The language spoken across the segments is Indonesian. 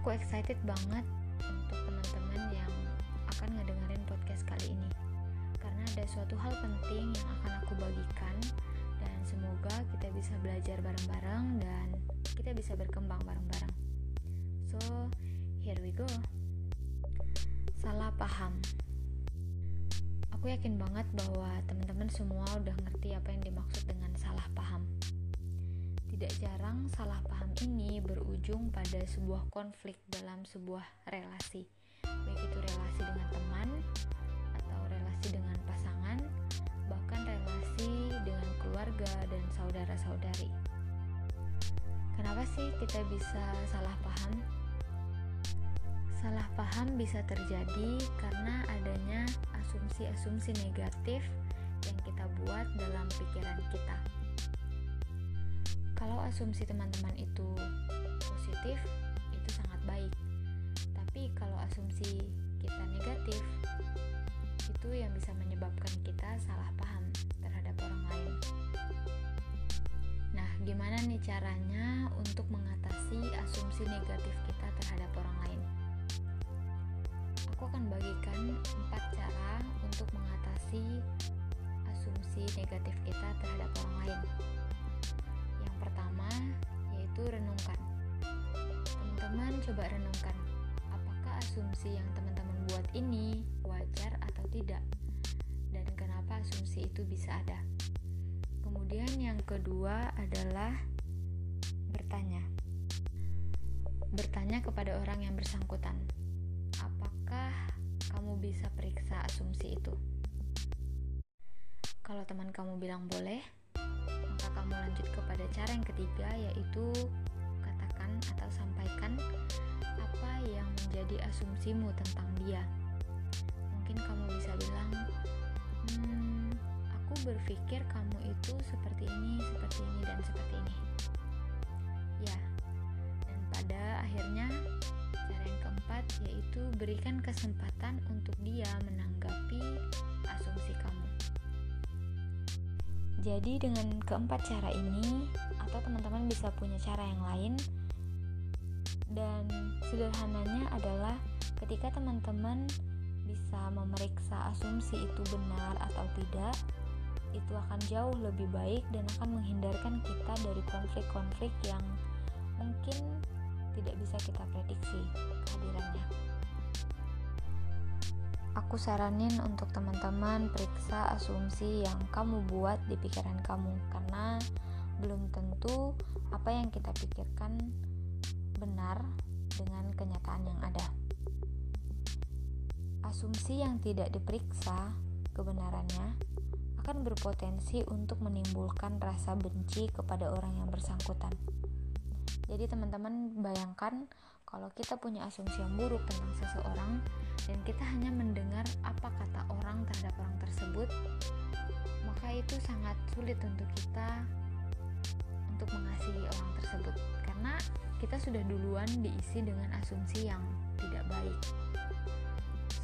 Aku excited banget untuk teman-teman yang akan ngedengerin podcast kali ini. Karena ada suatu hal penting yang akan aku bagikan dan semoga kita bisa belajar bareng-bareng dan kita bisa berkembang bareng-bareng. So, here we go. Salah paham. Aku yakin banget bahwa teman-teman semua udah ngerti apa yang dimaksud dengan salah paham. Tidak jarang salah paham ini berujung pada sebuah konflik dalam sebuah relasi, baik itu relasi dengan teman atau relasi dengan pasangan, bahkan relasi dengan keluarga dan saudara-saudari. Kenapa sih kita bisa salah paham? Salah paham bisa terjadi karena adanya asumsi-asumsi negatif yang kita buat dalam pikiran kita. Kalau asumsi teman-teman itu positif, itu sangat baik. Tapi kalau asumsi kita negatif, itu yang bisa menyebabkan kita salah paham terhadap orang lain. Nah, gimana nih caranya untuk mengatasi asumsi negatif kita terhadap orang lain? aku akan bagikan empat cara untuk mengatasi asumsi negatif kita terhadap orang lain. Coba renungkan, apakah asumsi yang teman-teman buat ini wajar atau tidak? Dan kenapa asumsi itu bisa ada? Kemudian yang kedua adalah bertanya. Bertanya kepada orang yang bersangkutan apakah kamu bisa periksa asumsi itu? Kalau teman kamu bilang boleh, maka kamu lanjut kepada cara yang ketiga yaitu atau sampaikan apa yang menjadi asumsimu tentang dia. Mungkin kamu bisa bilang, hmm, aku berpikir kamu itu seperti ini, seperti ini, dan seperti ini. Ya, dan pada akhirnya cara yang keempat yaitu berikan kesempatan untuk dia menanggapi asumsi kamu. Jadi dengan keempat cara ini atau teman-teman bisa punya cara yang lain dan sederhananya adalah ketika teman-teman bisa memeriksa asumsi itu benar atau tidak itu akan jauh lebih baik dan akan menghindarkan kita dari konflik-konflik yang mungkin tidak bisa kita prediksi kehadirannya. Aku saranin untuk teman-teman periksa asumsi yang kamu buat di pikiran kamu karena belum tentu apa yang kita pikirkan benar dengan kenyataan yang ada. Asumsi yang tidak diperiksa kebenarannya akan berpotensi untuk menimbulkan rasa benci kepada orang yang bersangkutan. Jadi teman-teman bayangkan kalau kita punya asumsi yang buruk tentang seseorang dan kita hanya mendengar apa kata orang terhadap orang tersebut, maka itu sangat sulit untuk kita untuk mengasihi orang tersebut karena kita sudah duluan diisi dengan asumsi yang tidak baik.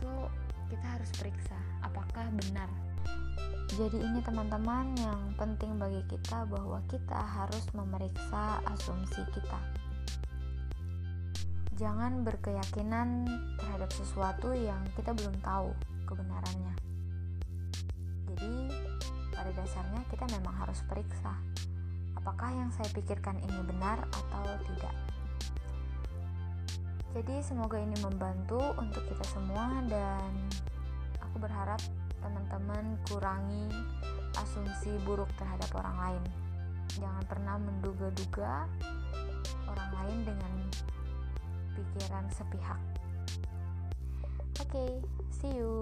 So, kita harus periksa apakah benar jadi ini teman-teman yang penting bagi kita bahwa kita harus memeriksa asumsi kita. Jangan berkeyakinan terhadap sesuatu yang kita belum tahu kebenarannya. Jadi pada dasarnya kita memang harus periksa apakah yang saya pikirkan ini benar atau tidak. Jadi semoga ini membantu untuk kita semua dan aku berharap teman-teman kurangi asumsi buruk terhadap orang lain. Jangan pernah menduga-duga orang lain dengan pikiran sepihak. Oke, okay, see you.